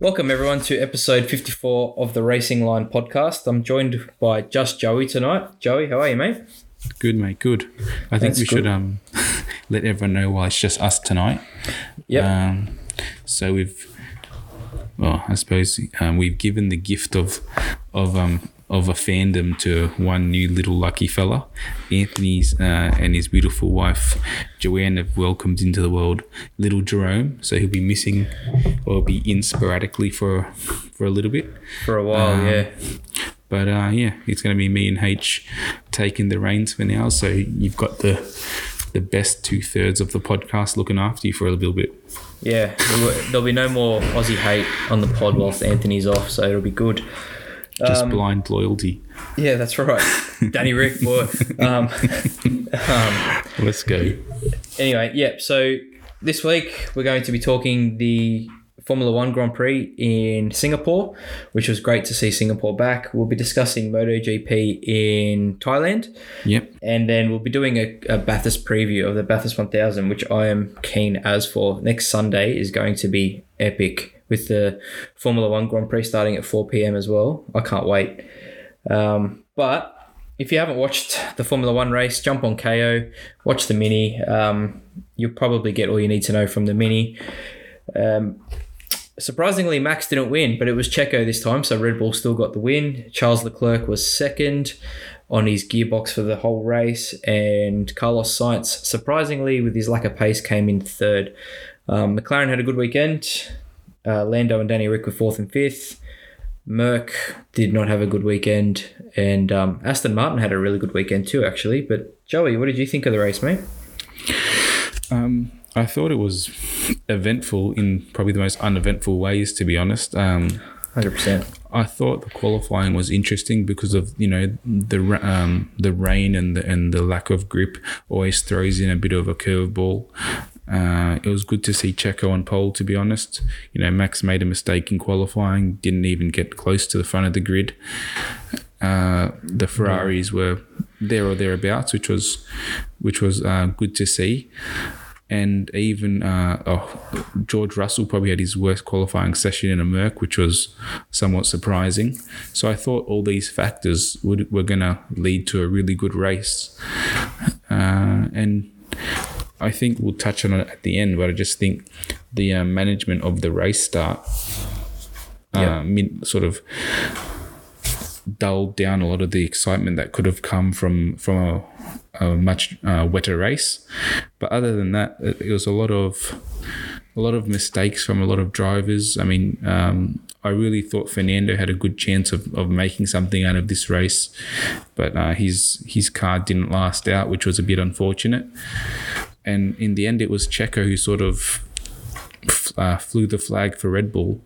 Welcome, everyone, to episode 54 of the Racing Line podcast. I'm joined by just Joey tonight. Joey, how are you, mate? Good, mate. Good. I think That's we good. should um let everyone know why it's just us tonight. Yep. Um, so we've, well, I suppose um, we've given the gift of of um of a fandom to one new little lucky fella, Anthony's uh, and his beautiful wife Joanne have welcomed into the world little Jerome. So he'll be missing, or be in sporadically for for a little bit. For a while, Um, yeah. But uh, yeah, it's going to be me and H taking the reins for now. So you've got the the best two thirds of the podcast looking after you for a little bit. Yeah. There'll- There'll be no more Aussie hate on the pod whilst Anthony's off, so it'll be good. Just Um, blind loyalty. Yeah, that's right. Danny Rick, boy. Um, um, Let's go. anyway, yeah. So this week we're going to be talking the Formula One Grand Prix in Singapore, which was great to see Singapore back. We'll be discussing MotoGP in Thailand, Yep. and then we'll be doing a, a Bathurst preview of the Bathurst 1000, which I am keen as for. Next Sunday is going to be epic with the Formula One Grand Prix starting at 4 p.m. as well. I can't wait. Um, but if you haven't watched the Formula One race, jump on Kayo, watch the Mini. Um, you'll probably get all you need to know from the Mini. Um, surprisingly, Max didn't win, but it was Checo this time, so Red Bull still got the win. Charles Leclerc was second on his gearbox for the whole race, and Carlos Sainz, surprisingly, with his lack of pace, came in third. Um, McLaren had a good weekend. Uh, Lando and Danny Rick were fourth and fifth. Merc did not have a good weekend, and um, Aston Martin had a really good weekend too, actually. But Joey, what did you think of the race, mate? Um, I thought it was eventful in probably the most uneventful ways, to be honest. Um, Hundred percent. I thought the qualifying was interesting because of you know the um, the rain and the and the lack of grip always throws in a bit of a curveball. Uh, it was good to see Checo on pole. To be honest, you know Max made a mistake in qualifying, didn't even get close to the front of the grid. Uh, the Ferraris were there or thereabouts, which was which was uh, good to see and even uh, oh, George Russell probably had his worst qualifying session in a Merc, which was somewhat surprising. So I thought all these factors would were going to lead to a really good race, uh, and I think we'll touch on it at the end. But I just think the uh, management of the race start, uh, Yeah. sort of dulled down a lot of the excitement that could have come from from a, a much uh, wetter race. But other than that, it, it was a lot of a lot of mistakes from a lot of drivers. I mean, um, I really thought Fernando had a good chance of, of making something out of this race, but uh, his his car didn't last out, which was a bit unfortunate. And in the end, it was Checo who sort of uh, flew the flag for Red Bull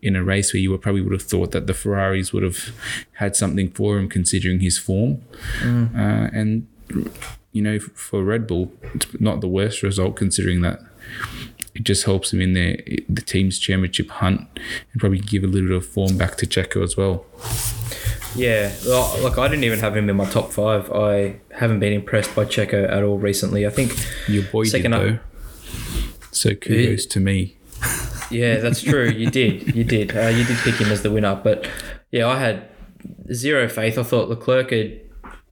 in a race where you would probably would have thought that the Ferraris would have had something for him considering his form. Uh, and you know, for Red Bull, it's not the worst result considering that it just helps them in their the team's championship hunt and probably give a little bit of form back to Checo as well. Yeah, look, I didn't even have him in my top five. I haven't been impressed by Checo at all recently. I think, Your boy Second did up. though. So kudos to me. yeah, that's true. You did, you did, uh, you did pick him as the winner. But yeah, I had zero faith. I thought Leclerc had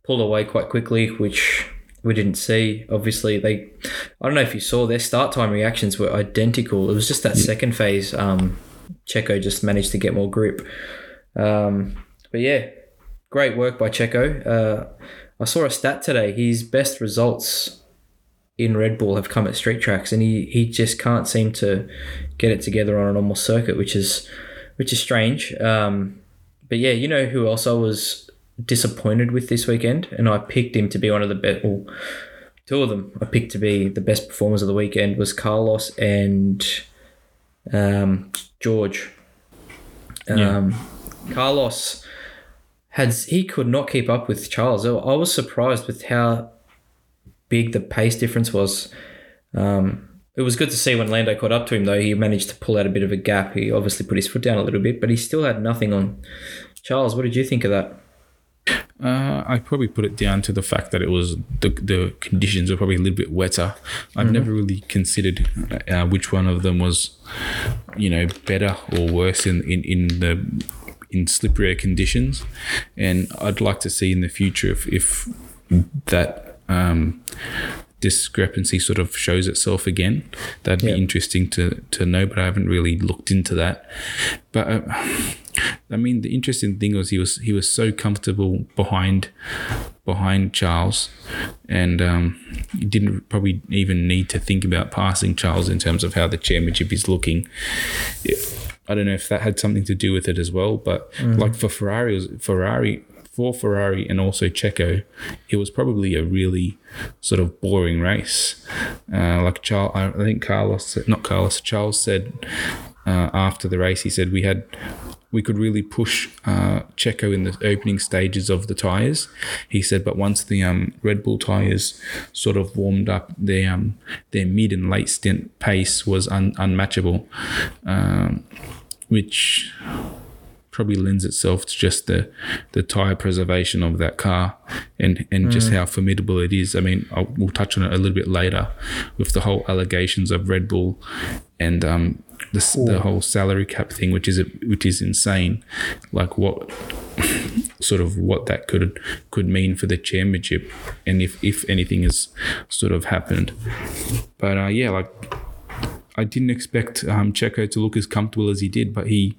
pulled away quite quickly, which we didn't see. Obviously, they, I don't know if you saw their start time reactions were identical. It was just that second phase. Um, Checo just managed to get more grip. Um, but yeah, great work by Checo. Uh, I saw a stat today. His best results in Red Bull have come at street tracks, and he, he just can't seem to get it together on a normal circuit, which is which is strange. Um, but yeah, you know who else I was disappointed with this weekend, and I picked him to be one of the best. Well, two of them I picked to be the best performers of the weekend was Carlos and um, George. Yeah. Um, Carlos had he could not keep up with Charles. I I was surprised with how big the pace difference was. Um, it was good to see when Lando caught up to him, though. He managed to pull out a bit of a gap. He obviously put his foot down a little bit, but he still had nothing on Charles. What did you think of that? Uh, I probably put it down to the fact that it was the, the conditions were probably a little bit wetter. I've never really considered uh, which one of them was, you know, better or worse in, in, in the in slipperier conditions, and I'd like to see in the future if if that um, discrepancy sort of shows itself again. That'd Yeah. be interesting to to know, but I haven't really looked into that. But uh, I mean, the interesting thing was he was he was so comfortable behind behind Charles, and um, he didn't probably even need to think about passing Charles in terms of how the championship is looking. I don't know if that had something to do with it as well, but like for Ferrari, Ferrari for Ferrari and also Checo, it was probably a really sort of boring race. Uh, like Charles, I think Carlos, not Carlos, Charles said uh, after the race, he said we had. We could really push uh, Checo in the opening stages of the tires. He said, but once the um, Red Bull tires sort of warmed up, their um, their mid and late stint pace was un- unmatchable. Um, which probably lends itself to just the the tire preservation of that car and and just how formidable it is. I mean, I'll, we'll touch on it a little bit later with the whole allegations of Red Bull and um the, the whole salary cap thing, which is a, which is insane. Like what sort of what that could could mean for the championship, and if if anything has sort of happened. But uh, yeah, like I didn't expect um, Checo to look as comfortable as he did, but he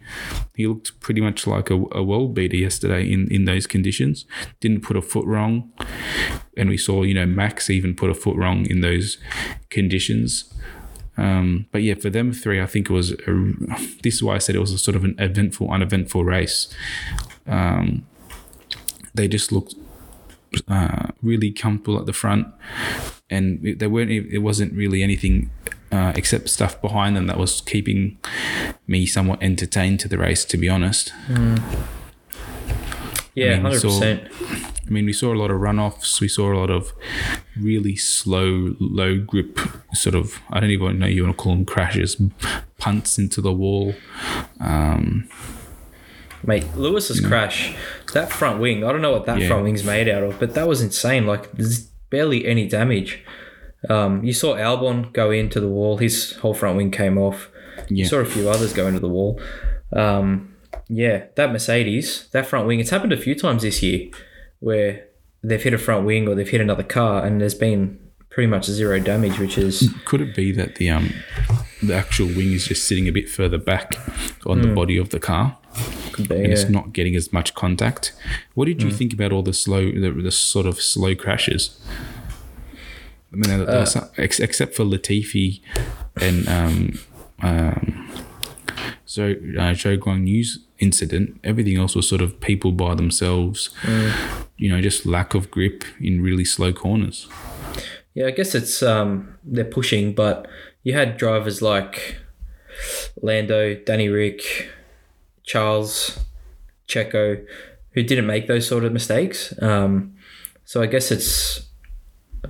he looked pretty much like a, a world beater yesterday in, in those conditions. Didn't put a foot wrong, and we saw you know Max even put a foot wrong in those conditions. Um, but yeah, for them three, I think it was. A, this is why I said it was a sort of an eventful, uneventful race. Um, they just looked uh, really comfortable at the front, and they weren't. It wasn't really anything uh, except stuff behind them that was keeping me somewhat entertained to the race. To be honest, Yeah, mean, we hundred saw- percent. I mean, we saw a lot of runoffs. We saw a lot of really slow, low grip sort of. I don't even know you want to call them crashes, punts into the wall. Um, Mate, Lewis's crash, that front wing, I don't know what that Yeah. front wing's made out of, but that was insane. Like, there's barely any damage. Um, you saw Albon go into the wall, his whole front wing came off. You saw a few others go into the wall. Um, yeah, that Mercedes, that front wing, it's happened a few times this year where they've hit a front wing or they've hit another car and there's been pretty much zero damage, which is. could it be that the um the actual wing is just sitting a bit further back on the body of the car? Be, and it's not getting as much contact. What did you think about all the slow, the, the sort of slow crashes? I mean, there- there was some- ex- except for Latifi and um, um, so uh, Zhou Guanyu's incident, everything else was sort of people by themselves. You know, just lack of grip in really slow corners. Yeah, I guess it's um they're pushing, but you had drivers like Lando, Danny Rick, Charles, Checo, who didn't make those sort of mistakes. Um, so I guess it's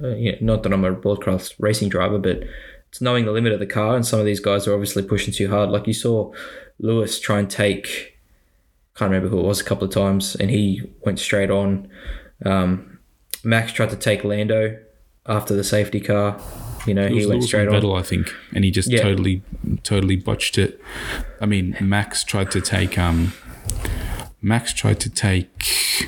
uh, you know, not that I'm a class racing driver, but it's knowing the limit of the car, and some of these guys are obviously pushing too hard. Like you saw Lewis try and take, can't remember who it was, a couple of times, and he went straight on. Um, Max tried to take Lando after the safety car. You know, he went straight on. Vettel, I think, and he just Yeah. totally, totally botched it. I mean, Max tried to take um, Max tried to take.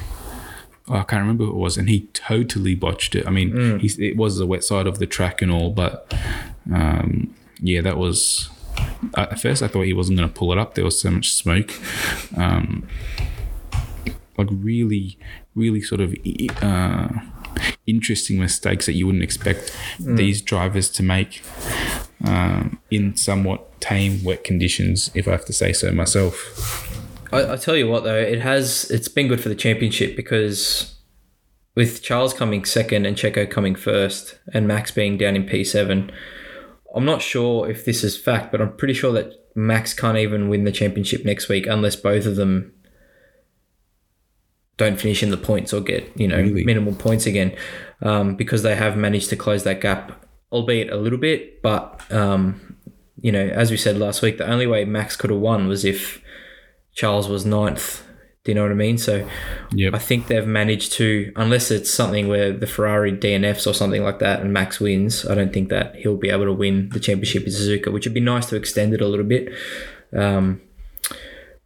Oh, I can't remember who it was, and he totally botched it. I mean, Mm. he's, it was the wet side of the track and all, but um, yeah, that was. At first, I thought he wasn't going to pull it up. There was so much smoke. Um, like really, really sort of uh, interesting mistakes that you wouldn't expect these drivers to make um, in somewhat tame wet conditions, if I have to say so myself. I, I tell you what, though, it has it's been good for the championship because with Charles coming second and Checo coming first, and Max being down in P seven, I'm not sure if this is fact, but I'm pretty sure that Max can't even win the championship next week unless both of them don't finish in the points or get you know Really? minimal points again, um, because they have managed to close that gap, albeit a little bit, but um, you know, as we said last week, the only way Max could have won was if Charles was ninth Do you know what I mean? So Yep. I think they've managed to, unless it's something where the Ferrari DNFs or something like that and Max wins, I don't think that he'll be able to win the championship in Suzuka, which would be nice to extend it a little bit. Um,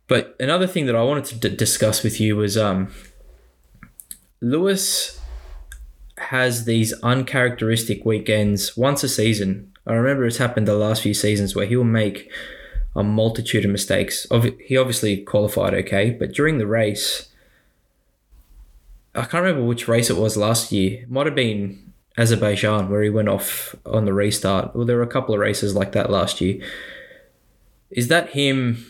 but another thing that I wanted to d- discuss with you was um, Lewis has these uncharacteristic weekends once a season. I remember it's happened the last few seasons where he'll make a multitude of mistakes. He obviously qualified okay, but during the race, I can't remember which race it was last year. It might have been Azerbaijan where he went off on the restart. Well, there were a couple of races like that last year. Is that him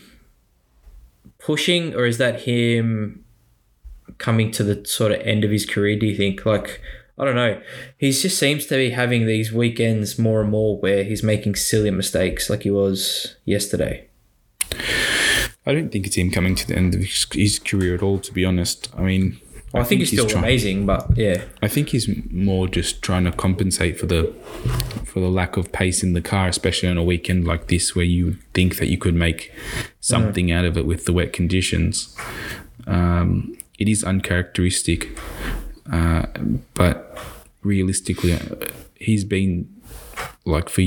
pushing or is that him coming to the sort of end of his career, do you think? Like, I don't know. He just seems to be having these weekends more and more where he's making silly mistakes like he was yesterday. I don't think it's him coming to the end of his, career at all. To be honest, I mean, I, think, he's still trying- amazing, but yeah. I think he's more just trying to compensate for the for the lack of pace in the car, especially on a weekend like this, where you think that you could make something out of it with the wet conditions. Um, it is uncharacteristic, uh, but realistically, uh, he's been like for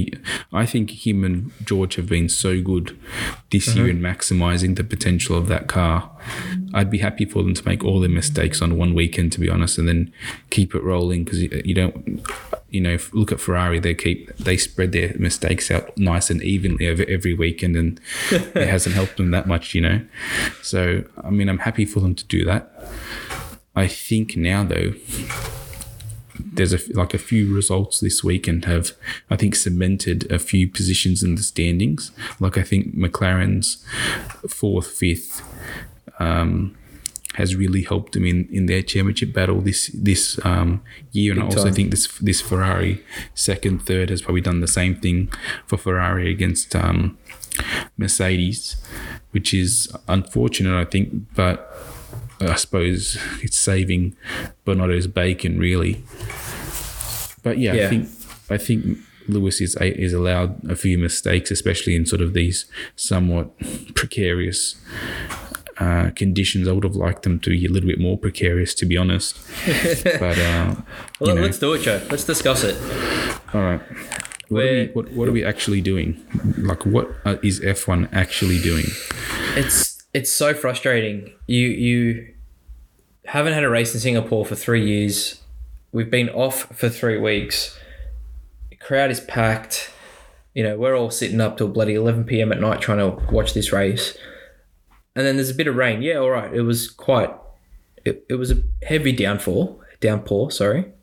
I think him and George have been so good this year in maximizing the potential of that car. I'd be happy for them to make all their mistakes on one weekend, to be honest, and then keep it rolling because you, you don't, you know, look at Ferrari. They keep they spread their mistakes out nice and evenly over every weekend, and it hasn't helped them that much, you know. So I mean, I'm happy for them to do that. I think now though, there's a, like a few results this week and have I think cemented a few positions in the standings. Like I think McLaren's fourth, fifth um, has really helped them in, in their championship battle this this um, year, and I also time. think this this Ferrari second, third has probably done the same thing for Ferrari against um, Mercedes, which is unfortunate, I think, but. I suppose it's saving Binotto's bacon, really. But yeah, Yeah. I think I think Lewis is is allowed a few mistakes, especially in sort of these somewhat precarious uh, conditions. I would have liked them to be a little bit more precarious, to be honest. but uh, Well, let's do it, Joe. Let's discuss it. all right. What are, we, what, what are we actually doing? Like, what uh, F1 actually doing? It's it's so frustrating. You you haven't had a race in Singapore for three years. We've been off for three weeks. The crowd is packed. You know, we're all sitting up till bloody eleven PM at night trying to watch this race. And then there's a bit of rain. Yeah, all right. It was quite it, it was a heavy downfall downpour, sorry.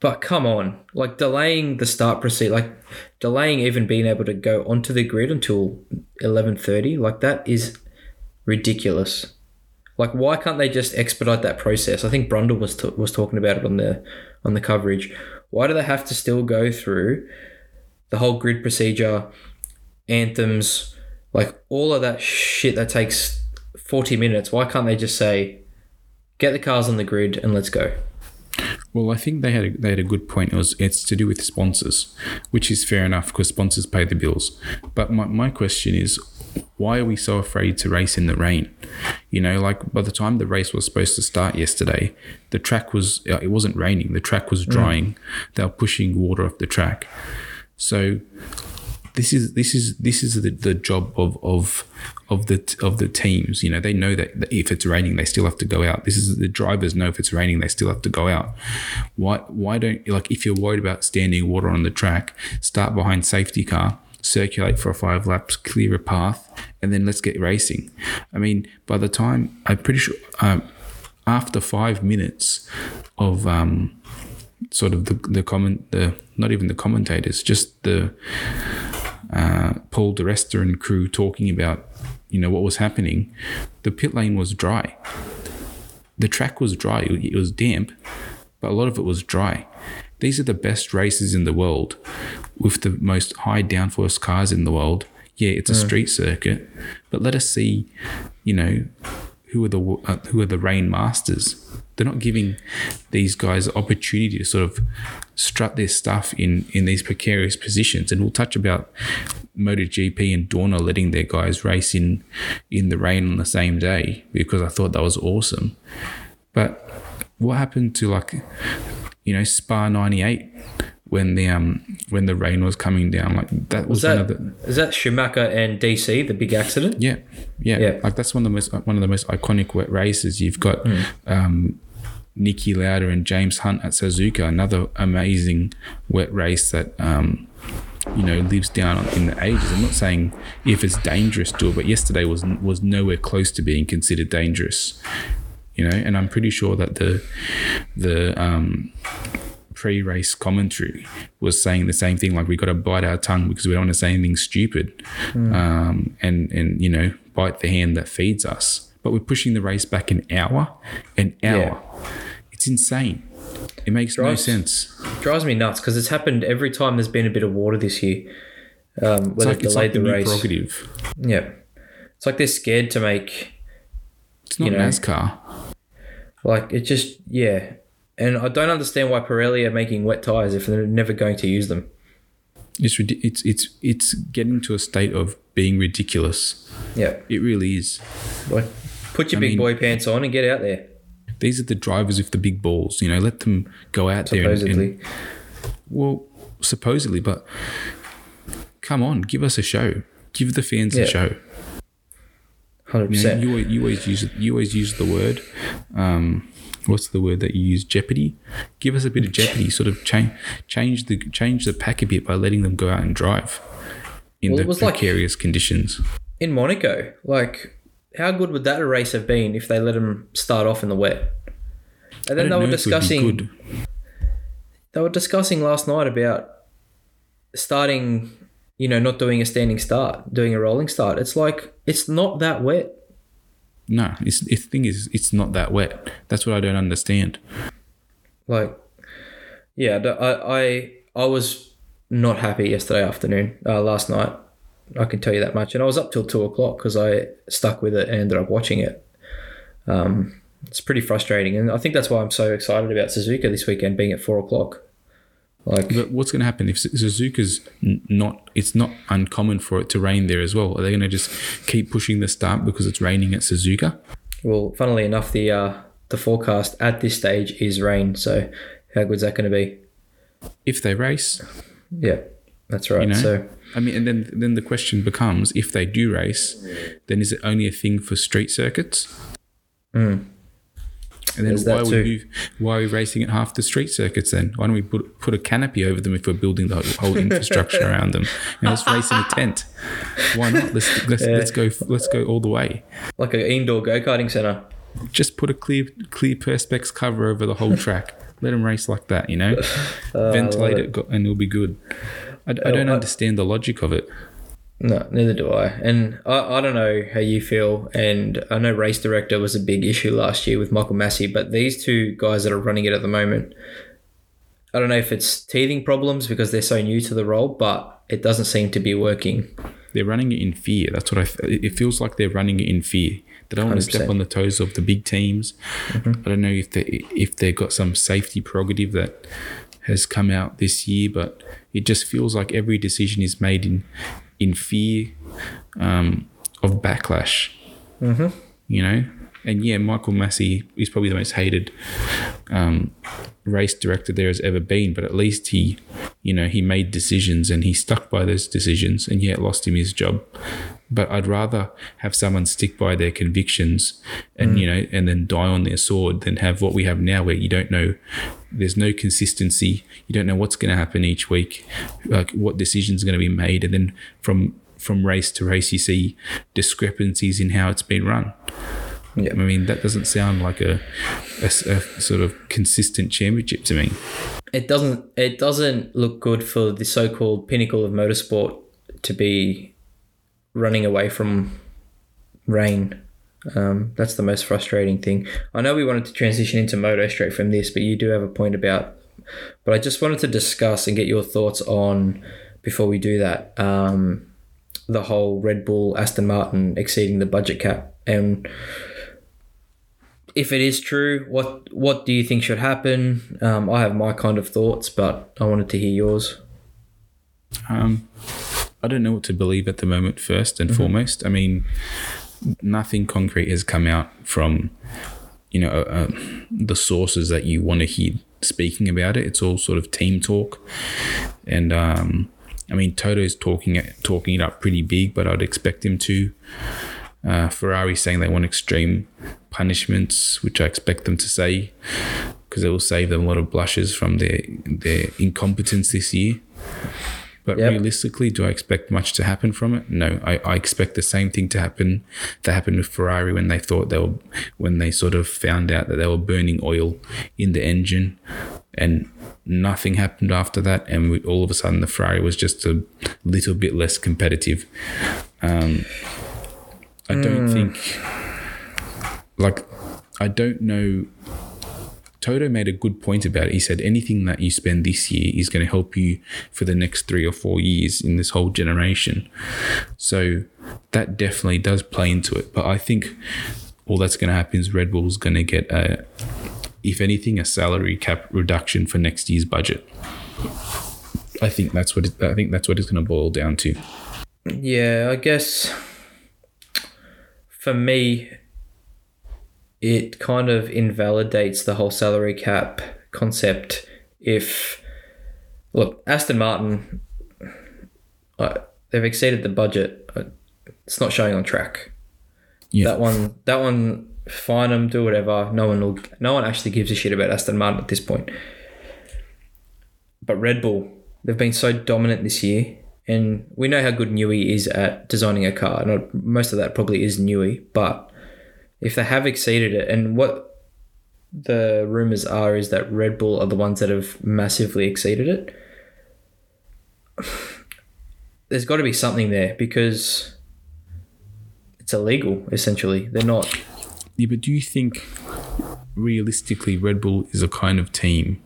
But come on, like delaying the start proceed, like delaying even being able to go onto the grid until eleven thirty, like that is ridiculous. Like, why can't they just expedite that process? I think Brundle was t- was talking about it on the on the coverage. Why do they have to still go through the whole grid procedure, anthems, like all of that shit that takes forty minutes? Why can't they just say, get the cars on the grid and let's go? Well, I think they had a, they had a good point. It was it's to do with sponsors, which is fair enough because sponsors pay the bills. But my, my question is, why are we so afraid to race in the rain? You know, like by the time the race was supposed to start yesterday, the track was uh, it wasn't raining. The track was drying. They were pushing water off the track. So this is this is this is the, the job of of of the of the teams. You know, they know that if it's raining, they still have to go out. This is the drivers know if it's raining, they still have to go out. Why why don't like if you're worried about standing water on the track, start behind safety car, circulate for a five laps, clear a path, and then let's get racing. I mean, by the time I'm pretty sure um, after five minutes of um, sort of the the comment the not even the commentators, just the uh, Paul di Resta and crew talking about, you know, what was happening, the pit lane was dry. The track was dry. It was damp, but a lot of it was dry. These are the best races in the world with the most high downforce cars in the world. Yeah, it's a street circuit, but let us see, you know, who are the uh, who are the rain masters. They're not giving these guys opportunity to sort of strut their stuff in in these precarious positions. And we'll touch about MotoGP and Dorna letting their guys race in in the rain on the same day because I thought that was awesome. But what happened to like you know Spa ninety eight when the um when the rain was coming down like that was, Is that, one of the is that Schumacher and DC, the big accident? yeah, yeah Yeah. like that's one of the most one of the most iconic wet races. You've got um, Niki Lauda and James Hunt at Suzuka, another amazing wet race that um, you know lives down in the ages. I'm not saying if it's dangerous to it, but yesterday was was nowhere close to being considered dangerous. You know, and I'm pretty sure that the the um, pre-race commentary was saying the same thing like we got to bite our tongue because we don't want to say anything stupid um, and and you know bite the hand that feeds us but we're pushing the race back an hour an hour it's insane it makes no sense Drives me nuts because it's happened every time there's been a bit of water this year. Um, where like, they've it's like delayed the the race. prerogative Yeah. It's like they're scared to make it's not You know. NASCAR like it just yeah. And I don't understand why Pirelli are making wet tires if they're never going to use them. it's it's it's it's getting to a state of being ridiculous Yeah. it really is Like put your I big mean- boy pants on and get out there. these are the drivers with the big balls you know let them go out there and- and, Supposedly. Well, supposedly, but come on, give us a show. Give the fans Yeah. a show. Hundred You, know, percent. you, always- you always use you always use the word. Um, what's the word that you use? Jeopardy. Give us a bit of jeopardy. Sort of change change the change the pack a bit by letting them go out and drive in Well, the was like- precarious conditions. In Monaco, like how good would that race have been if they let them start off in the wet? And then they were know if it would be discussing they were discussing last night about starting, you know, not doing a standing start, doing a rolling start. It's like it's not that wet. No, it's, the thing is, it's not that wet. That's what I don't understand. Like, yeah, I, I, I was not happy yesterday afternoon, uh, last night. I can tell you that much, and I was up till two o'clock because I stuck with it and ended up watching it. Um, it's pretty frustrating, and I think that's why I'm so excited about Suzuka this weekend being at four o'clock. Like, But what's going to happen if Su- Suzuka's not? It's not uncommon for it to rain there as well. Are they going to just keep pushing the start because it's raining at Suzuka? well, funnily enough, the uh, the forecast at this stage is rain. So, how good's that going to be? If they race, Yeah, that's right. you know. So, I mean, and then then the question becomes: if they do race, then is it only a thing for street circuits? And then why would too. we, why are we racing at half the street circuits then? Why don't we put put a canopy over them if we're building the whole infrastructure around them? And let's race in a tent. Why not? Let's let's, let's go let's go all the way. like an indoor go karting center. Just put a clear clear perspex cover over the whole track. Let them race like that, you know. Oh, Ventilate love it, and it'll be good. I, I Oh, don't understand the logic of it. No, neither do I. And I, I don't know how you feel. And I know race director was a big issue last year with Michael Masi, but these two guys that are running it at the moment, I don't know if it's teething problems because they're so new to the role, but it doesn't seem to be working. they're running it in fear. That's what I. f- It feels like they're running it in fear. They don't want to step on the toes of the big teams. Mm-hmm. I don't know if they if they've got some safety prerogative that has come out this year, but it just feels like every decision is made in in fear um, of backlash. Mm-hmm. You know, and yeah, Michael Masi is probably the most hated um, race director there has ever been, but at least he, you know, he made decisions and he stuck by those decisions, and yet lost him his job. But I'd rather have someone stick by their convictions and you know, and then die on their sword than have what we have now, where you don't know, there's no consistency. You don't know what's going to happen each week, like what decisions are going to be made, and then from from race to race, you see discrepancies in how it's been run. Yeah. I mean, that doesn't sound like a a sort of consistent championship to me. It doesn't it doesn't look good for the so called pinnacle of motorsport to be running away from rain. Um, that's the most frustrating thing. I know we wanted to transition into moto straight from this, but you do have a point about. But I just wanted to discuss and get your thoughts on before we do that. Um, the whole Red Bull Aston Martin exceeding the budget cap and if it is true, what what do you think should happen? Um, I have my kind of thoughts, but I wanted to hear yours. Um, I don't know what to believe at the moment. First and foremost, I mean, nothing concrete has come out from you know uh, the sources that you want to hear speaking about it. It's all sort of team talk, and um, I mean Toto's talking it talking it up pretty big, but I'd expect him to. Uh, Ferrari saying they want extreme punishments, which I expect them to say, because it will save them a lot of blushes from their their incompetence this year. But Yep. realistically, do I expect much to happen from it? No, I, I expect the same thing to happen that happened with Ferrari when they thought they were when they sort of found out that they were burning oil in the engine, and nothing happened after that, and we, all of a sudden the Ferrari was just a little bit less competitive. Um, I don't think, like, I don't know. Toto made a good point about it. He said anything that you spend this year is going to help you for the next three or four years in this whole generation. So that definitely does play into it. But I think all that's going to happen is Red Bull's going to get a, if anything, a salary cap reduction for next year's budget. I think that's what it, I think that's what it's going to boil down to. Yeah, I guess for me, it kind of invalidates the whole salary cap concept. If look, Aston Martin, uh, they've exceeded the budget. Uh, It's not showing on track. Yeah. That one, that one, fine them, do whatever. No one will. No one actually gives a shit about Aston Martin at this point. But Red Bull, they've been so dominant this year, and we know how good Newey is at designing a car. And most of that probably is Newey, but if they have exceeded it, and what the rumors are is that Red Bull are the ones that have massively exceeded it. There's got to be something there because it's illegal. Essentially, they're not. Yeah, but do you think realistically Red Bull is a kind of team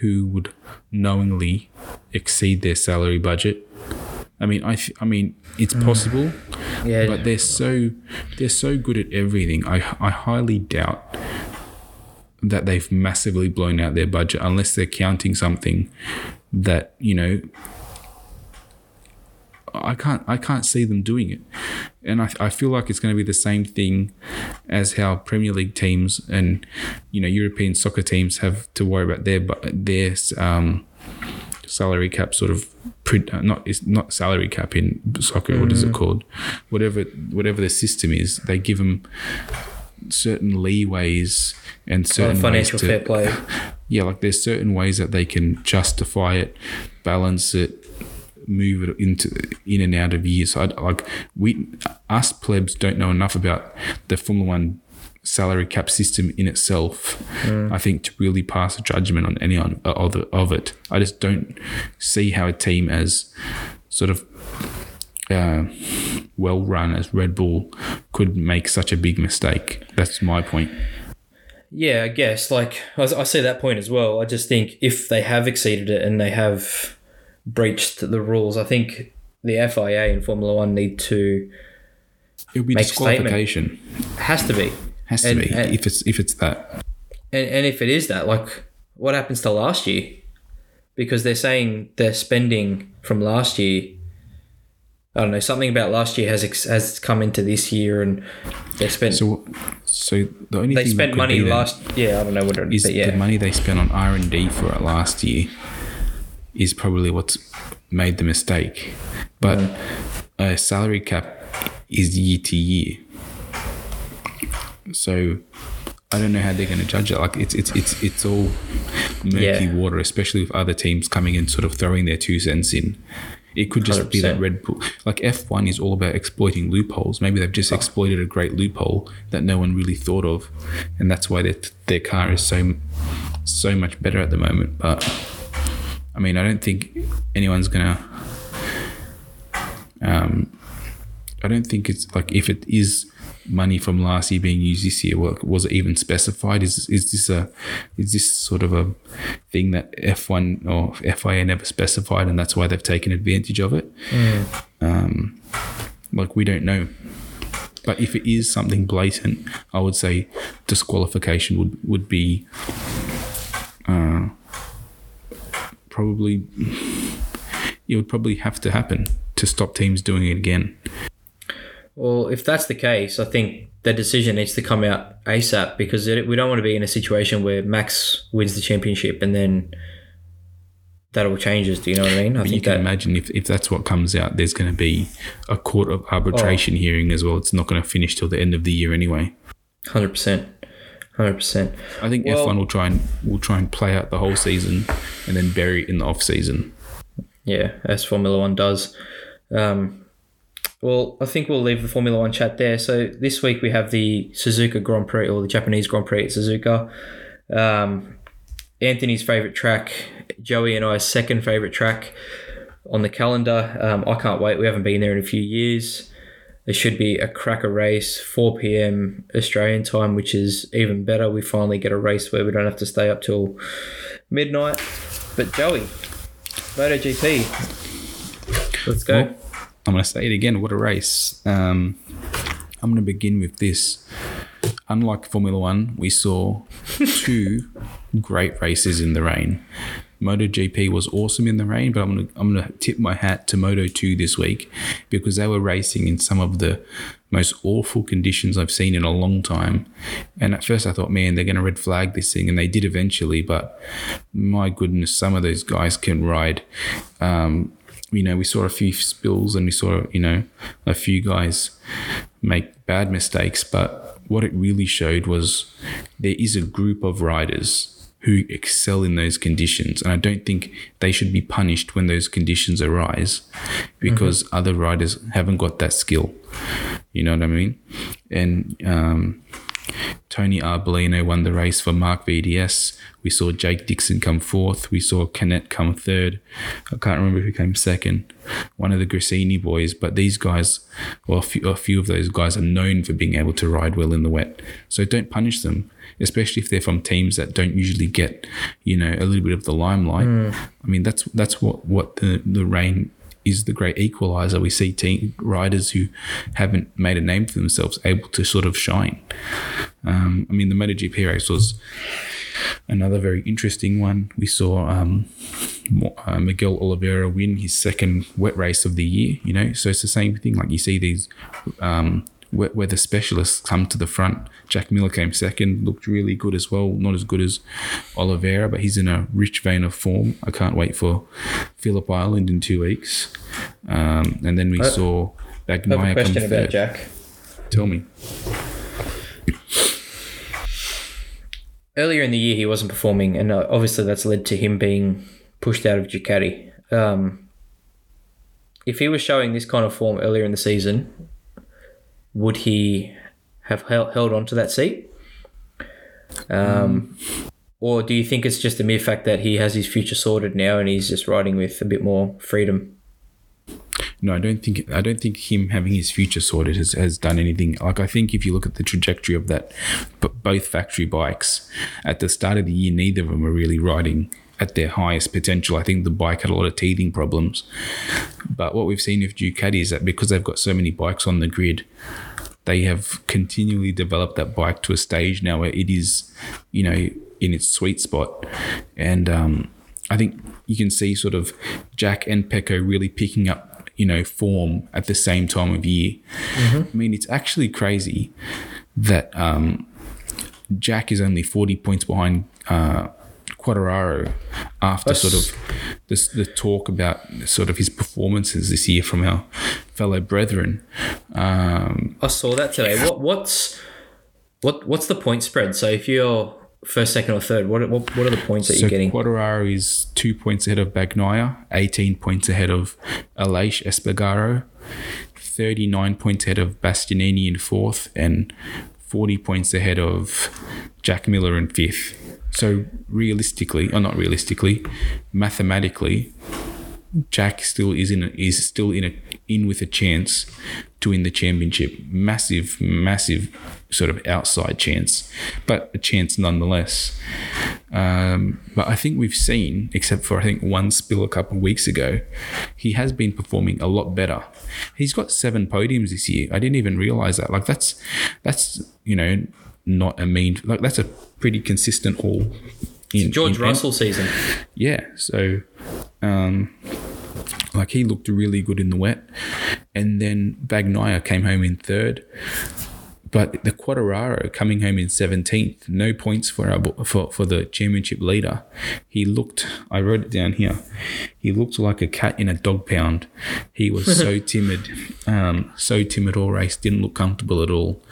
who would knowingly exceed their salary budget? I mean, I, I mean, it's possible, Yeah, but they're so they're so good at everything. I I highly doubt that they've massively blown out their budget unless they're counting something that you know. I can't I can't see them doing it, and I, I feel like it's going to be the same thing as how Premier League teams and you know European soccer teams have to worry about their their um, salary cap sort of pre- uh, not it's not salary cap in soccer. What is it called? Whatever whatever the system is, they give them certain leeways and certain ways financial to, fair play. yeah, like there's certain ways that they can justify it, balance it, move it into in and out of years. So I, like we, us plebs don't know enough about the Formula One salary cap system in itself. I think to really pass a judgment on any on, of, it- of it, I just don't see how a team as sort of uh, well run as Red Bull could make such a big mistake. That's my point. Yeah, I guess. Like, I, I see that point as well. I just think if they have exceeded it and they have breached the rules, I think the FIA and Formula One need to It would be Make statement. has to be, Has to be and- if it's if it's that. and and if it is that, like, what happens to last year? Because they're saying their spending from last year. I don't know. Something about last year has ex- has come into this year, and they spent So, so the only they thing spent money last. Yeah, I don't know what it is but yeah. the money they spent on R and D for it last year is probably what's made the mistake. But mm-hmm. a salary cap is year to year, so I don't know how they're going to judge it. Like it's it's it's it's all murky Yeah. water, especially with other teams coming in, sort of throwing their two cents in. It could just be that Red Bull, like F1 is all about exploiting loopholes. Maybe they've just exploited a great loophole that no one really thought of, and that's why their their car is so so much better at the moment. But I mean, I don't think anyone's gonna. Um, I don't think it's like if it is money from last year being used this year. Was it even specified? Is is this a is this sort of a thing that F one or FIA never specified, and that's why they've taken advantage of it? Um, like we don't know. But if it is something blatant, I would say disqualification would would be uh, probably it would probably have to happen to stop teams doing it again. Well, if that's the case, I think the decision needs to come out ASAP because it, we don't want to be in a situation where Max wins the championship and then that all changes. Do you know what I mean? I But you can that imagine if, if that's what comes out, there's going to be a court of arbitration hearing as well. It's not going to finish till the end of the year anyway. hundred percent, hundred percent. I think Well- F1 will try and will try and play out the whole season and then bury it in the off season. Yeah, as Formula One does. Um, well, I think we'll leave the Formula One chat there. So this week we have the Suzuka Grand Prix or the Japanese Grand Prix at Suzuka. Um, Anthony's favorite track, Joey and I's second favorite track on the calendar. Um, I can't wait. We haven't been there in a few years. It should be a cracker race, 4 p.m. Australian time, which is even better. We finally get a race where we don't have to stay up till midnight. But Joey, MotoGP, let's go. Well, I'm going to say it again. What a race. Um, I'm going to begin with this. Unlike Formula One, we saw two great races in the rain. MotoGP was awesome in the rain, but I'm gonna I'm gonna tip my hat to Moto 2 this week because they were racing in some of the most awful conditions I've seen in a long time. And at first I thought, man, they're gonna red flag this thing, and they did eventually. But my goodness, some of those guys can ride. Um, you know, we saw a few spills and we saw, you know, a few guys make bad mistakes, but what it really showed was there is a group of riders who excel in those conditions. And I don't think they should be punished when those conditions arise because other riders haven't got that skill. You know what I mean? And um, Tony Arbolino won the race for Marc VDS. We saw Jake Dixon come fourth. We saw Canet come third. I can't remember who came second. One of the Gresini boys. But these guys, well, a few, a few of those guys are known for being able to ride well in the wet. So don't punish them, especially if they're from teams that don't usually get, you know, a little bit of the limelight. Hmm. I mean, that's that's what what the the rain is the great equalizer. We see team riders who haven't made a name for themselves able to sort of shine. Um, I mean, the MotoGP race was another very interesting one. We saw um, uh, Miguel Oliveira win his second wet race of the year. You know, so it's the same thing. Like you see these um, wet weather specialists come to the front. Jack Miller came second, looked really good as well. Not as good as Oliveira, but he's in a rich vein of form. I can't wait for Phillip Island in two weeks. Um, and then we I- saw I have a Bagnaia come question about third. Jack. Tell me. Earlier in the year, he wasn't performing, and uh, obviously that's led to him being pushed out of Ducati. Um, if he was showing this kind of form earlier in the season, would he have held, held on to that seat? Um, Or do you think it's just a mere fact that he has his future sorted now and he's just riding with a bit more freedom? No, I don't think I don't think him having his future sorted has, has done anything. Like I think if you look at the trajectory of that, but both factory bikes at the start of the year, neither of them were really riding at their highest potential. I think the bike had a lot of teething problems. But what we've seen with Ducati is that because they've got so many bikes on the grid, they have continually developed that bike to a stage now where it is, you know, in its sweet spot. And um, I think you can see sort of Jack and Pecco really picking up, you know, form at the same time of year. I mean, it's actually crazy that um, Jack is only 40 points behind uh, Quartararo after That's- sort of this, the talk about sort of his performances this year from our fellow brethren. Um, I saw that today. What what's what what's the point spread? So if you're first, second, or third, what what, what are the points that so you're getting? Quartararo is two points ahead of Bagnaia, 18 points ahead of Aleix Espargaro, 39 points ahead of Bastianini in fourth, and 40 points ahead of Jack Miller in fifth. So realistically, or not realistically, mathematically, Jack still is in a, is still in a in with a chance to win the championship. Massive, massive sort of outside chance, but a chance nonetheless. Um, but I think we've seen, except for I think one spill a couple of weeks ago, he has been performing a lot better. He's got seven podiums this year. I didn't even realize that. Like that's that's you know not a mean like that's a pretty consistent haul. In, George in- Russell season. yeah. So, um, Like he looked really good in the wet. And then Bagnaia came home in third. But the Quartararo coming home in 17th, no points for our, for, for the championship leader. He looked, I wrote it down here, he looked like a cat in a dog pound. He was so timid, um, so timid all race, didn't look comfortable at all.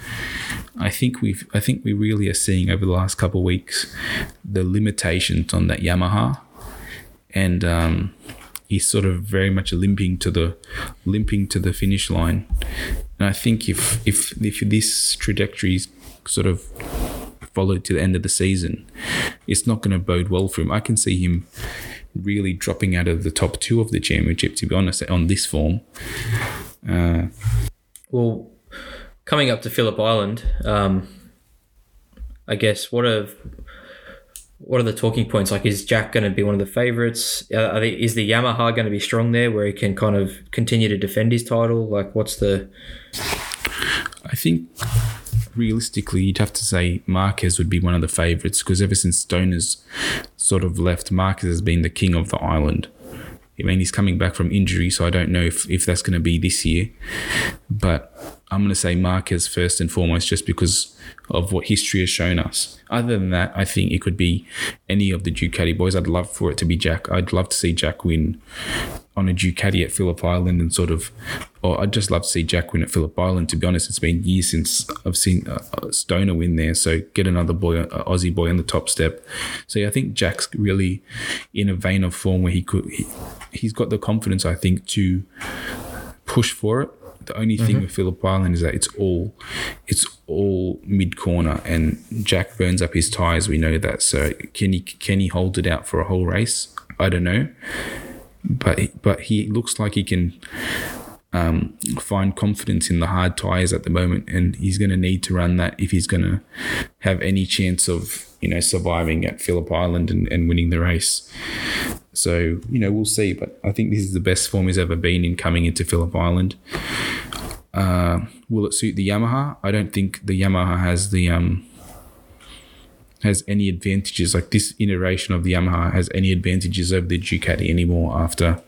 I think we've, I think we really are seeing over the last couple of weeks the limitations on that Yamaha. And, um, he's sort of very much limping to the limping to the finish line. And I think if if if this trajectory is sort of followed to the end of the season, it's not going to bode well for him. I can see him really dropping out of the top two of the championship. To be honest, on this form. Uh, well, coming up to Phillip Island, um, I guess what have what are the talking points? Like, is Jack going to be one of the favourites? Uh, they, is the Yamaha going to be strong there, where he can kind of continue to defend his title? Like, what's the? I think realistically, you'd have to say Marquez would be one of the favourites because ever since Stoner's sort of left, Marquez has been the king of the island. I mean, he's coming back from injury, so I don't know if, if that's going to be this year. But I'm going to say Marquez first and foremost, just because of what history has shown us. Other than that, I think it could be any of the Ducati boys. I'd love for it to be Jack. I'd love to see Jack win on a Ducati at Phillip Island and sort of, or I'd just love to see Jack win at Phillip Island. To be honest, it's been years since I've seen a Stoner win there. So get another boy, an Aussie boy on the top step. So yeah, I think Jack's really in a vein of form where he could, he, he's got the confidence, I think, to push for it. The only thing mm-hmm. with Phillip Island is that it's all, it's all mid corner, and Jack burns up his tires. We know that. So can he can he hold it out for a whole race? I don't know but but he looks like he can um, find confidence in the hard tires at the moment, and he's going to need to run that if he's going to have any chance of you know surviving at Phillip Island and, and winning the race. So you know we'll see, but I think this is the best form he's ever been in coming into Phillip Island. Uh, will it suit the Yamaha? I don't think the Yamaha has the um, has any advantages, like this iteration of the Yamaha has any advantages over the Ducati anymore after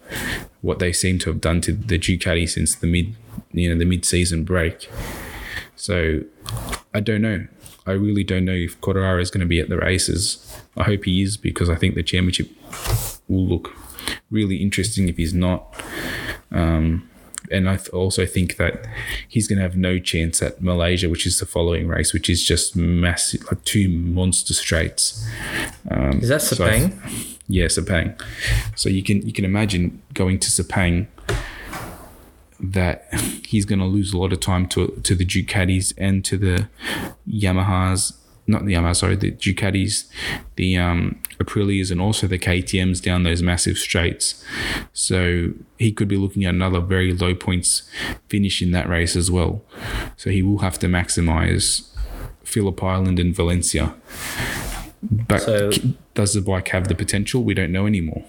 what they seem to have done to the Ducati since the mid, you know, the mid-season break. So I don't know. I really don't know if Quartararo is going to be at the races. I hope he is because I think the championship will look really interesting if he's not. Um, and I also think that he's going to have no chance at Malaysia, which is the following race, which is just massive, like two monster straights. Um, is that Sepang? So yeah, Sepang. So you can you can imagine going to Sepang that he's going to lose a lot of time to to the Ducatis and to the Yamahas not the Yamaha, sorry, the Ducatis, the um, Aprilias, and also the KTMs down those massive straights. So he could be looking at another very low points finish in that race as well. So he will have to maximize Phillip Island and Valencia. But so, does the bike have the potential? We don't know anymore.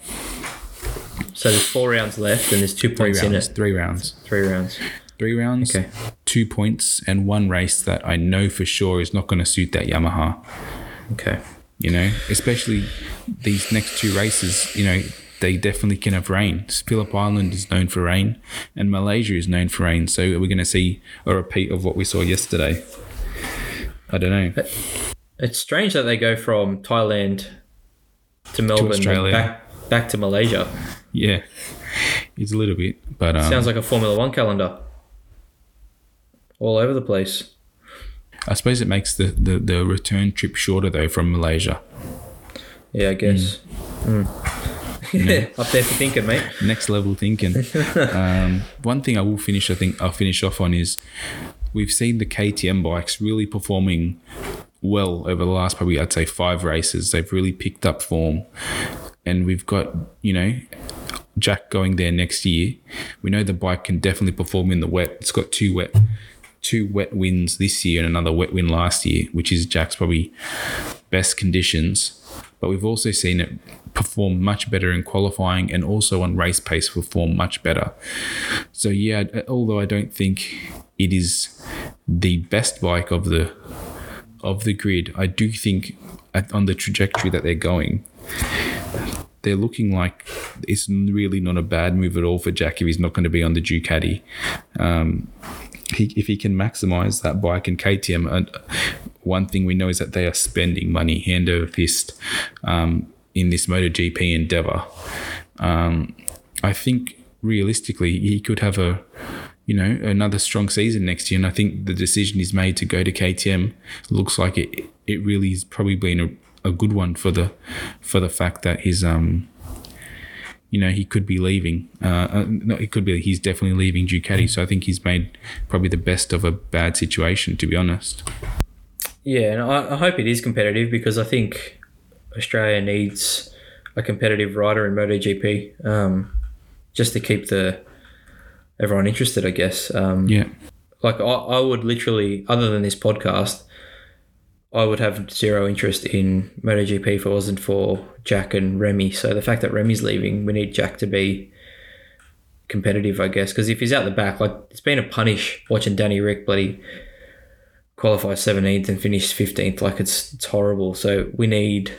So there's four rounds left, and there's two points rounds, in it. Three rounds. Three rounds three rounds, okay. two points, and one race that I know for sure is not going to suit that Yamaha. Okay. You know, especially these next two races, you know, they definitely can have rain. Phillip Island is known for rain, and Malaysia is known for rain. So we're going to see a repeat of what we saw yesterday. I don't know. It's strange that they go from Thailand to Melbourne, to back back to Malaysia. Yeah, it's a little bit, but um, sounds like a Formula One calendar all over the place. I suppose it makes the, the, the return trip shorter though from Malaysia. Yeah, I guess. Mm. Mm. yeah, up there for thinking, mate. Next level thinking. um, one thing I will finish, I think I'll finish off on is we've seen the KTM bikes really performing well over the last probably I'd say five races. They've really picked up form, and we've got you know Jack going there next year. We know the bike can definitely perform in the wet. It's got two wet two wet wins this year and another wet win last year, which is Jack's probably best conditions. But we've also seen it perform much better in qualifying and also on race pace perform much better. So yeah, although I don't think it is the best bike of the of the grid, I do think on the trajectory that they're going, they're looking like it's really not a bad move at all for Jack if he's not going to be on the Ducati. Um, he, if he can maximize that bike and KTM, uh, one thing we know is that they are spending money hand over fist um, in this MotoGP endeavor. Um, I think realistically, he could have a you know another strong season next year, and I think the decision is made to go to KTM. Looks like it. It really is probably been a, a good one for the for the fact that he's um you know, he could be leaving. Uh, uh, no, it could be he's definitely leaving Ducati. So I think he's made probably the best of a bad situation, to be honest. Yeah, and I, I hope it is competitive because I think Australia needs a competitive rider in MotoGP um, just to keep the everyone interested, I guess. Um, Yeah. like I, I would literally, other than this podcast, I would have zero interest in MotoGP if it wasn't for Jack and Remy. So the fact that Remy's leaving, we need Jack to be competitive, I guess. Because if he's out the back, like it's been a punish watching Danny Ric bloody qualify 17th and finish 15th. Like it's it's horrible. So we need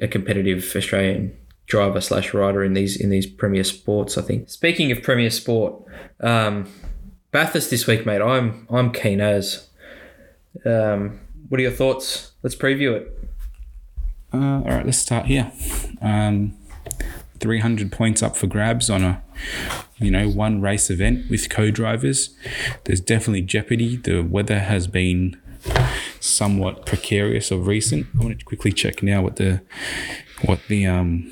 a competitive Australian driver slash rider in these in these premier sports. I think. Speaking of premier sport, um, Bathurst this week, mate. I'm I'm keen as. Um, what are your thoughts? Let's preview it. Uh, all right, let's start here. Um, 300 points up for grabs on a, you know, one race event with co-drivers. There's definitely jeopardy. The weather has been somewhat precarious of recent. I want to quickly check now what the what the um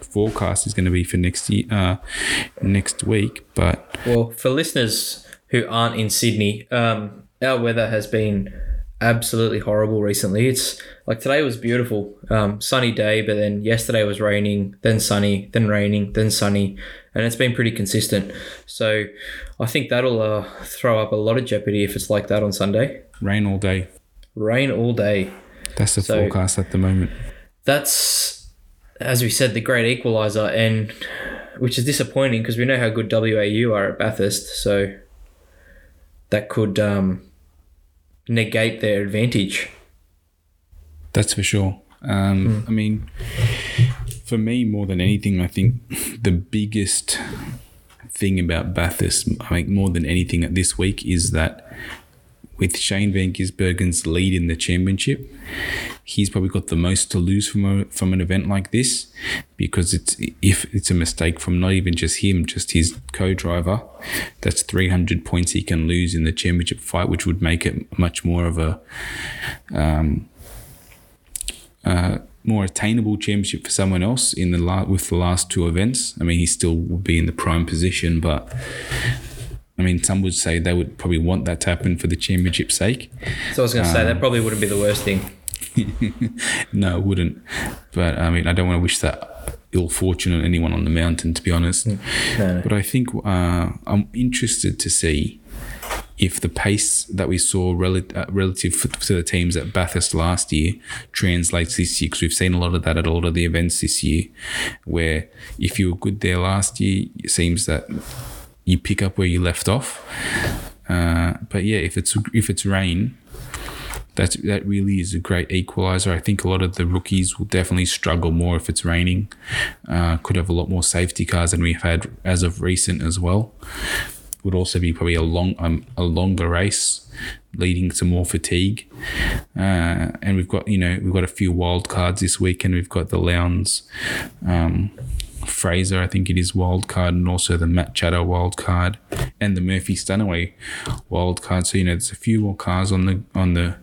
forecast is going to be for next year, uh, next week. But Well, for listeners who aren't in Sydney, um, our weather has been absolutely horrible recently. It's like today was beautiful, um, sunny day, but then yesterday was raining, then sunny, then raining, then sunny, and it's been pretty consistent. So I think that'll uh, throw up a lot of jeopardy if it's like that on Sunday. rain all day. Rain all day. That's the So- forecast at the moment. That's, as we said, the great equaliser, and which is disappointing because we know how good WAU are at Bathurst. So that could um, negate their advantage. That's for sure. Um, I mean, for me, more than anything, I think the biggest thing about Bathurst, I think more than anything this week, is that with Shane Van Gisbergen's lead in the championship, he's probably got the most to lose from a, from an event like this because it's if it's a mistake from not even just him, just his co-driver, that's 300 points he can lose in the championship fight, which would make it much more of a um, uh, more attainable championship for someone else in the la- with the last two events. I mean, he still would be in the prime position, but I mean, some would say they would probably want that to happen for the championship's sake. So I was going to say that probably wouldn't be the worst thing. no, it wouldn't. But I mean, I don't want to wish that ill fortune on anyone on the mountain, to be honest. No, no. But I think uh, I'm interested to see if the pace that we saw rel- uh, relative to the teams at Bathurst last year translates this year, because we've seen a lot of that at a lot of the events this year, where if you were good there last year, it seems that you pick up where you left off. Uh, but yeah, if it's if it's rain, that's that really is a great equalizer. I think a lot of the rookies will definitely struggle more if it's raining. Uh, could have a lot more safety cars than we've had as of recent as well. Would also be probably a long um, a longer race, leading to more fatigue. Uh, and we've got you know we've got a few wild cards this week, and we've got the Lowndes. Um, Fraser, I think it is wild card, and also the Matt Chahda wild card, and the Murphy Stanaway wild card. So you know, there's a few more cars on the on the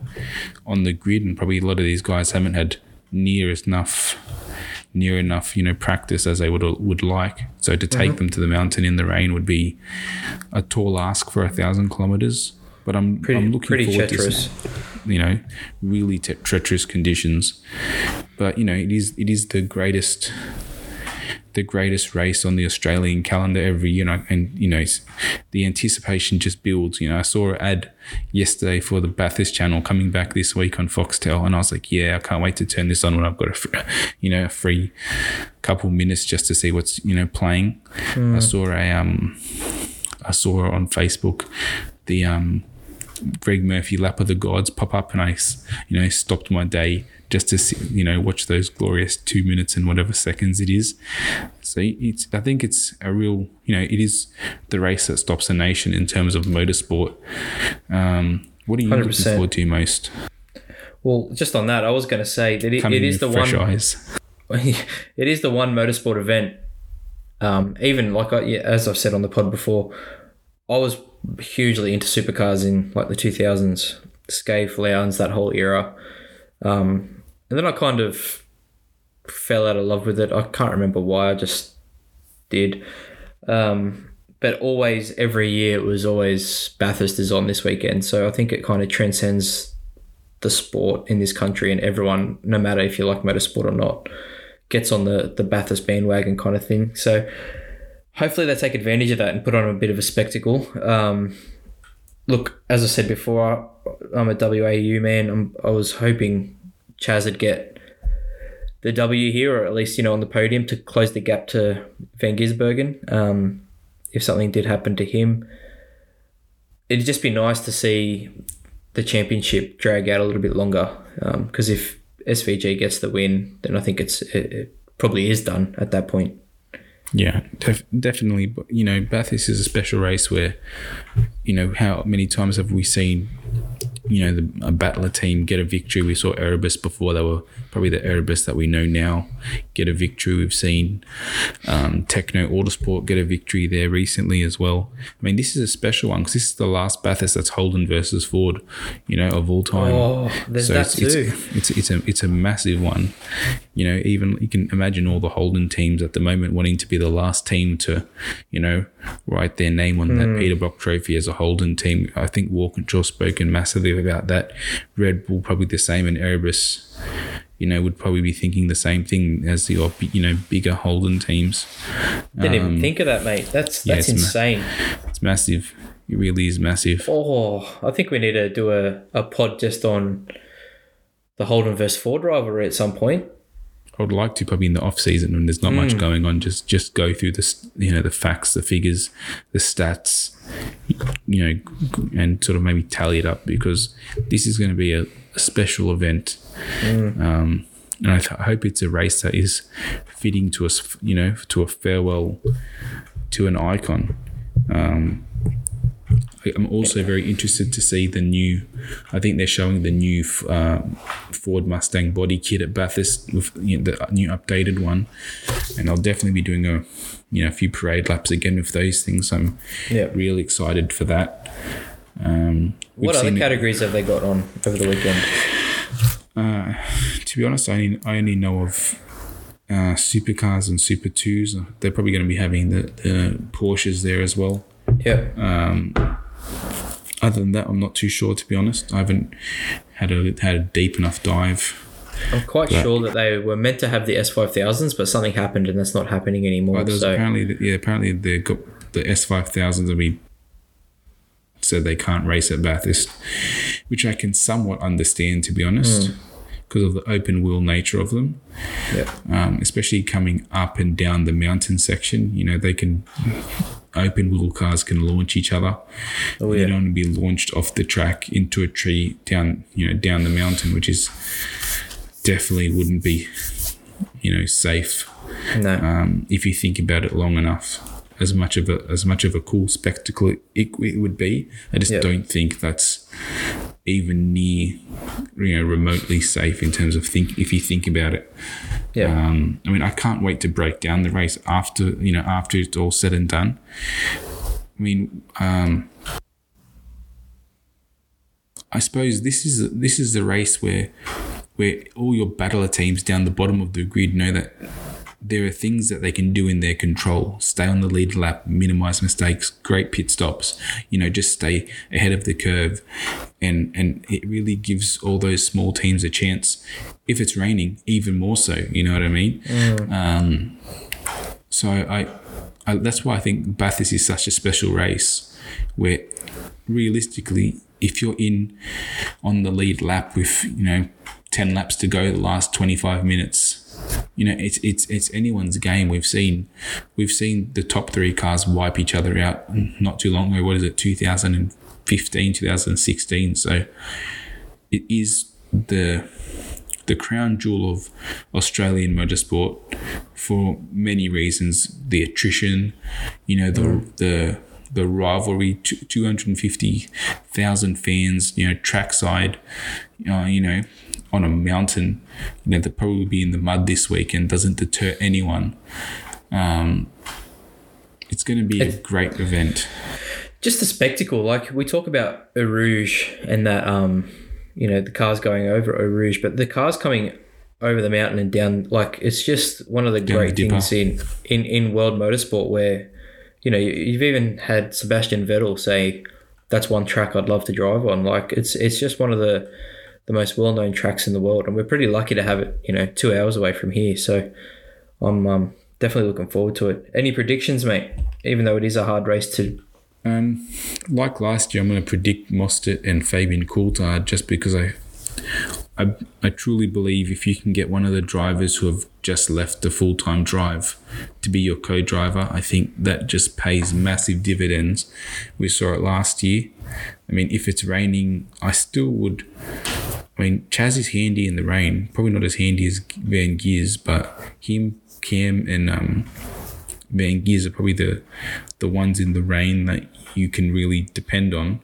on the grid, and probably a lot of these guys haven't had near enough near enough you know practice as they would would like. So to take mm-hmm. them to the mountain in the rain would be a tall ask for a thousand kilometers. But I'm Pretty, I'm looking pretty forward treacherous. to you know really te- treacherous conditions. But you know it is it is the greatest the greatest race on the Australian calendar every year, and, I- and you know it's- the anticipation just builds. You know, I saw an ad yesterday for the Bathurst channel coming back this week on Foxtel, and I was like, yeah, I can't wait to turn this on when I've got a fr- you know a free couple minutes just to see what's you know playing. I saw a um, I saw on Facebook the um Greg Murphy lap of the gods pop up, and I, you know, stopped my day just to see, you know watch those glorious two minutes and whatever seconds it is. So it's I think it's a real you know it is the race that stops a nation in terms of motorsport. Um, what are you 100%. looking forward to most? Well, just on that, I was going to say that it, it is the one. Eyes. it is the one motorsport event. Um, even like I, yeah, as I've said on the pod before, I was hugely into supercars in like the two thousands, Skaife, Lowndes, that whole era. Um, and then I kind of fell out of love with it. I can't remember why. I just did. Um, but always, every year, it was always Bathurst is on this weekend. So I think it kind of transcends the sport in this country, and everyone, no matter if you like motorsport or not, gets on the the Bathurst bandwagon kind of thing. So hopefully they take advantage of that and put on a bit of a spectacle. Um, look, as I said before, I'm a WAU man. I'm, I was hoping Chaz would get the W here, or at least you know on the podium to close the gap to Van Gisbergen. Um, if something did happen to him, it'd just be nice to see the championship drag out a little bit longer. Because um, if SVG gets the win, then I think it's it, it probably is done at that point. Yeah, def- definitely. But you know, Bathurst is a special race where, you know, how many times have we seen you know, the a battler team get a victory. We saw Erebus before; they were probably the Erebus that we know now get a victory. We've seen um, Tekno Autosport get a victory there recently as well. I mean, this is a special one because this is the last Bathurst that's Holden versus Ford, you know, of all time. Oh, there's so that it's, too. It's, it's, it's a it's a massive one. You know, even you can imagine all the Holden teams at the moment wanting to be the last team to, you know, write their name on mm. that hmm. Peter Brock Trophy as a Holden team. I think Walkinshaw spoken massively about that. Red Bull probably the same, and Erebus, you know, would probably be thinking the same thing as the you know bigger Holden teams. Didn't um, even think of that, mate. That's that's yeah, insane. Ma- it's massive. It really is massive. Oh, I think we need to do a, a pod just on the Holden versus Ford rivalry at some point. I would like to probably in the off season when there's not mm. much going on, just just go through this, you know, the facts, the figures, the stats, you know, and sort of maybe tally it up because this is going to be a, a special event. Mm. Um, and I, th- I, hope it's a race that is fitting to us, you know, to a farewell to an icon. Um, I'm also very interested to see the new. I think they're showing the new uh, Ford Mustang body kit at Bathurst with you know, the new updated one, and I'll definitely be doing a you know a few parade laps again with those things. I'm yeah. really excited for that. Um, what other categories it, have they got on over the weekend? Uh, to be honest, I only, I only know of uh, supercars and super twos. They're probably going to be having the, the Porsches there as well. Yeah. Um, other than that, I'm not too sure. To be honest, I haven't had a had a deep enough dive. I'm quite but, sure that they were meant to have the S5000s, but something happened and that's not happening anymore. Well, so. apparently, yeah, apparently they got the S5000s and we said they can't race at Bathurst, which I can somewhat understand, to be honest. Mm because of the open wheel nature of them. Yeah. Um, especially coming up and down the mountain section, you know, they can open wheel cars can launch each other. Oh, yeah. You don't want to be launched off the track into a tree down, you know, down the mountain, which is definitely wouldn't be, you know, safe. No. Um, if you think about it long enough. As much of a as much of a cool spectacle it, it would be, I just yep. don't think that's even near, you know, remotely safe in terms of think if you think about it. Yeah. Um, I mean, I can't wait to break down the race after you know after it's all said and done. I mean, um, I suppose this is this is the race where where all your battler teams down the bottom of the grid know that there are things that they can do in their control. Stay on the lead lap, minimize mistakes, great pit stops, you know, just stay ahead of the curve. And and it really gives all those small teams a chance. If it's raining, even more so, you know what I mean? Mm. Um, so I, I that's why I think Bathurst is such a special race where realistically if you're in on the lead lap with, you know, 10 laps to go the last 25 minutes you know, it's it's it's anyone's game. We've seen we've seen the top three cars wipe each other out not too long ago. What is it, two thousand and 2015, 2016. So it is the the crown jewel of Australian motorsport for many reasons. The attrition, you know, the mm. the the rivalry, two hundred and fifty thousand fans, you know, trackside, uh, you know, on a mountain, you know, they'll probably be in the mud this weekend. Doesn't deter anyone. Um, it's going to be a great event. Just the spectacle. Like we talk about Eau Rouge and that, um, you know, the cars going over Eau Rouge, but the cars coming over the mountain and down, like it's just one of the Down great the things in, in, in world motorsport where, you know, you- you've even had Sebastian Vettel say, that's one track I'd love to drive on. Like it's, it's just one of the, the most well-known tracks in the world. And we're pretty lucky to have it, you know, two hours away from here. So I'm, um, definitely looking forward to it. Any predictions, mate? Even though it is a hard race to Um, like last year, I'm going to predict Mostert and Fabian Coulthard just because I, I, I truly believe if you can get one of the drivers who have just left the full time drive to be your co driver, I think that just pays massive dividends. We saw it last year. I mean, if it's raining, I still would. I mean, Chaz is handy in the rain. Probably not as handy as Van Geers, but him, Cam, and um, Van Geers are probably the the ones in the rain that you can really depend on.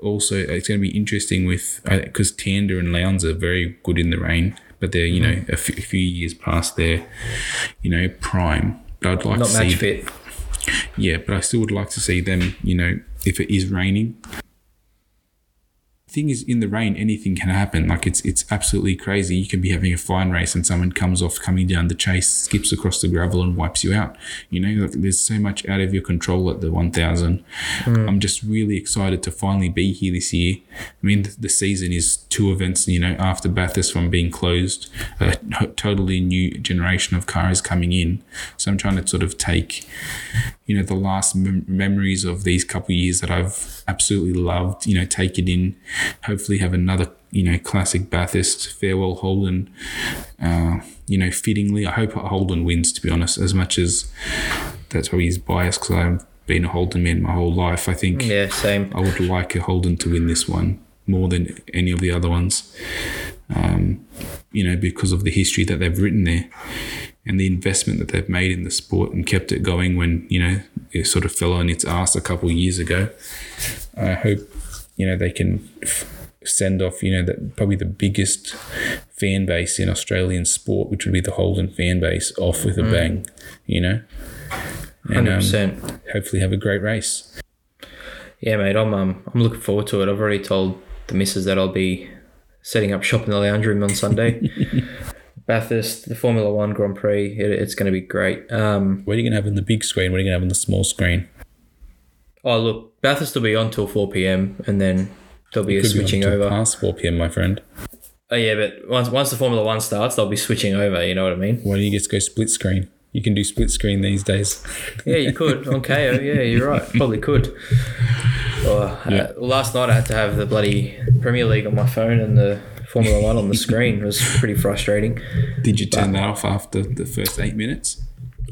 Also, uh, it's going to be interesting with uh, because Tander and Lowndes are very good in the rain, but they're you know mm. a f- a few years past their you know prime. But I'd like not to see match fit. yeah, but I still would like to see them, you know, if it is raining. Thing is, in the rain, anything can happen. Like it's it's absolutely crazy. You can be having a fine race and someone comes off coming down the chase, skips across the gravel and wipes you out. You know, like there's so much out of your control at the 1000. Hmm. I'm just really excited to finally be here this year. I mean, the, the season is two events. You know, after Bathurst from being closed, a totally new generation of cars coming in. So I'm trying to sort of take you know the last mem- memories of these couple of years that I've absolutely loved. You know, take it in. Hopefully, have another you know classic Bathurst farewell Holden. Uh, you know, fittingly, I hope Holden wins. To be honest, as much as that's probably his bias because I've been a Holden man my whole life. I think Yeah, same. I would like a Holden to win this one more than any of the other ones. Um, you know, because of the history that they've written there and the investment that they've made in the sport and kept it going when, you know, it sort of fell on its ass a couple of years ago. I hope, you know, they can f- send off, you know, that probably the biggest fan base in Australian sport, which would be the Holden fan base, off with a bang, you know, and Hundred um, percent. hopefully have a great race. Yeah, mate. I'm um, I'm looking forward to it. I've already told the missus that I'll be setting up shop in the lounge room on Sunday. Bathurst, the Formula One Grand Prix. It, it's going to be great. Um, What are you going to have on the big screen? What are you going to have on the small screen? oh look, Bathurst will be on till four p.m. and then there'll be a Could be switching over. past 4 p.m., my friend. Oh yeah, but once once the Formula One starts, they'll be switching over. You know what I mean? Why don't you just go split screen? You can do split screen these days. Yeah, you could on Kayo. Yeah, you're right. Probably could. Well, uh, last night I had to have the bloody Premier League on my phone and the Formula One on the screen. Was pretty frustrating. Did you turn that off after the first eight minutes?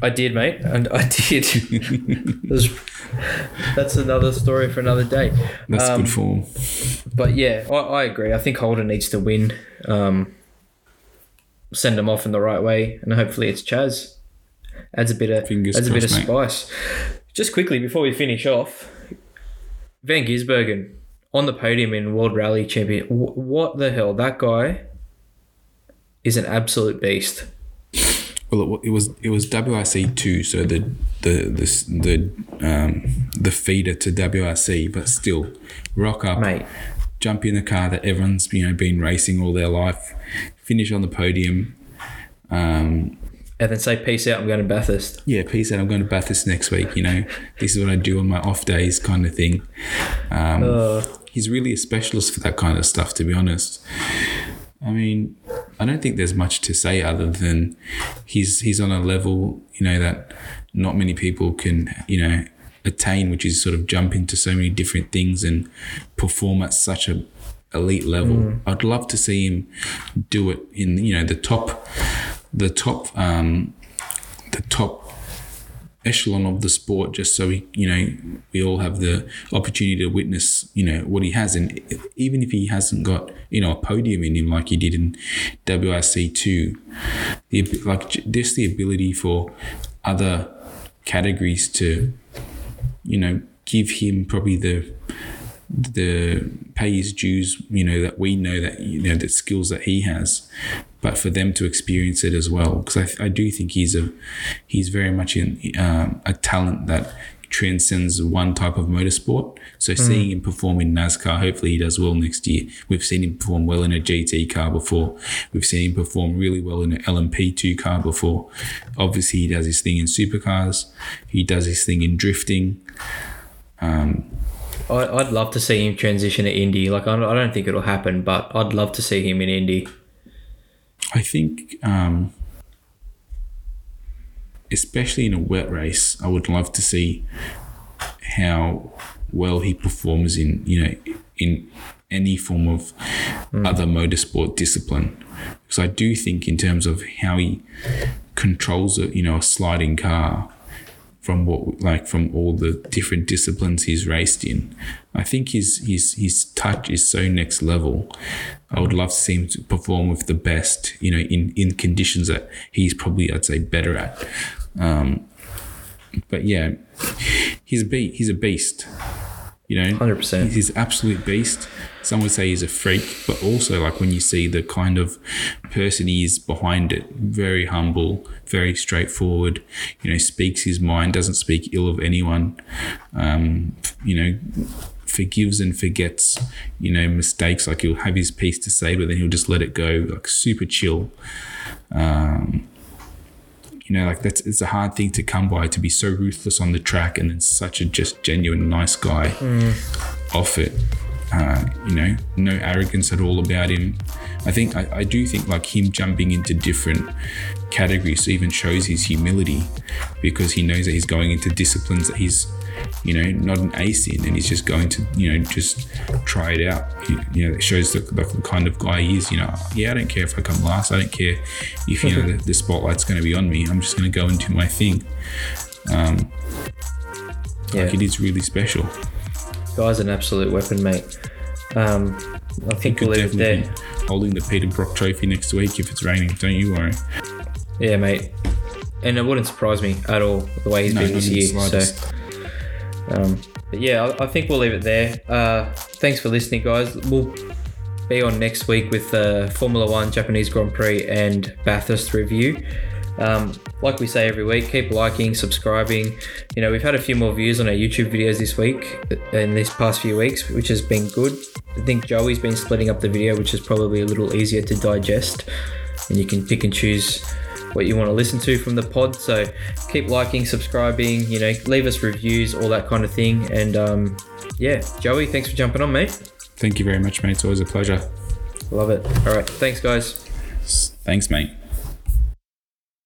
I did, mate, and I did. Was- that's another story for another day. That's Um, good form. But yeah, I, I agree. I think Holden needs to win. Um, send them off in the right way, and hopefully it's Chaz. Adds a bit of Fingers adds a bit of mate. spice. Just quickly before we finish off, Van Gisbergen on the podium in World Rally Champion. Wh- What the hell? That guy is an absolute beast. Well, it, it was it was WRC two, so the the the the um, the feeder to WRC, but still, rock up, Mate. jump in the car that everyone's you know been racing all their life, finish on the podium. Um, And then say peace out. I'm going to Bathurst. yeah, peace out. I'm going to Bathurst next week. You know, this is what I do on my off days, kind of thing. Um, he's really a specialist for that kind of stuff, to be honest. I mean, I don't think there's much to say other than he's he's on a level, you know, that not many people can, you know, attain, which is sort of jump into so many different things and perform at such a elite level. I'd love to see him do it in, you know, the top, the top, um, the top echelon of the sport just so we you know we all have the opportunity to witness you know what he has. And even if he hasn't got you know a podium in him like he did in WRC2 the like just the ability for other categories to you know give him probably the the pay his dues you know that we know that you know the skills that he has but for them to experience it as well. Because I, I do think he's a he's very much in um, a talent that transcends one type of motorsport. So mm. seeing him perform in NASCAR hopefully he does well next year. We've seen him perform well in a GT car before. We've seen him perform really well in an LMP2 car before. Obviously he does his thing in supercars. He does his thing in drifting. Um, I'd love to see him transition to Indy. Like, I don't think it'll happen, but I'd love to see him in Indy. I think, um, especially in a wet race, I would love to see how well he performs in, you know, in any form of mm. other motorsport discipline. Because I do think, in terms of how he controls a, you know, a sliding car, from what like from all the different disciplines he's raced in. I think his his his touch is so next level. I would love to see him to perform with the best, you know, in in conditions that he's probably I'd say better at. Um, but yeah, he's a beast. He's a beast. You know, hundred percent. He's absolute beast. Some would say he's a freak, but also like when you see the kind of person he is behind it, very humble, very straightforward. You know, speaks his mind, doesn't speak ill of anyone. Um, you know, forgives and forgets, you know, mistakes. Like he'll have his piece to say, but then he'll just let it go. Like super chill. Um, you know, like that's it's a hard thing to come by to be so ruthless on the track and then such a just genuine nice guy mm. off it. Uh, you know, no arrogance at all about him. I think I, I do think like him jumping into different categories even shows his humility because he knows that he's going into disciplines that he's you know not an ace in and he's just going to you know just try it out you, you know it shows the, the, kind of guy he is you know yeah i don't care if i come last i don't care if you know the, the spotlight's going to be on me i'm just going to go and do my thing um yeah. like it is really special guy's an absolute weapon, mate. Um, I think we'll leave it there. Holding the Peter Brock Trophy next week if it's raining. Don't you worry. Yeah, mate. And it wouldn't surprise me at all the way he's no, been this year. So, um, but yeah, I, I, think we'll leave it there. Uh, thanks for listening, guys. We'll be on next week with uh, Formula One Japanese Grand Prix and Bathurst review. Um, like we say every week, keep liking, subscribing. You know, we've had a few more views on our YouTube videos this week in these past few weeks, which has been good. I think Joey's been splitting up the video, which is probably a little easier to digest, and you can pick and choose what you want to listen to from the pod. So keep liking, subscribing, you know, leave us reviews, all that kind of thing. And um, yeah, Joey, thanks for jumping on, mate. Thank you very much, mate. It's always a pleasure. Love it. All right. Thanks, guys. Thanks, mate.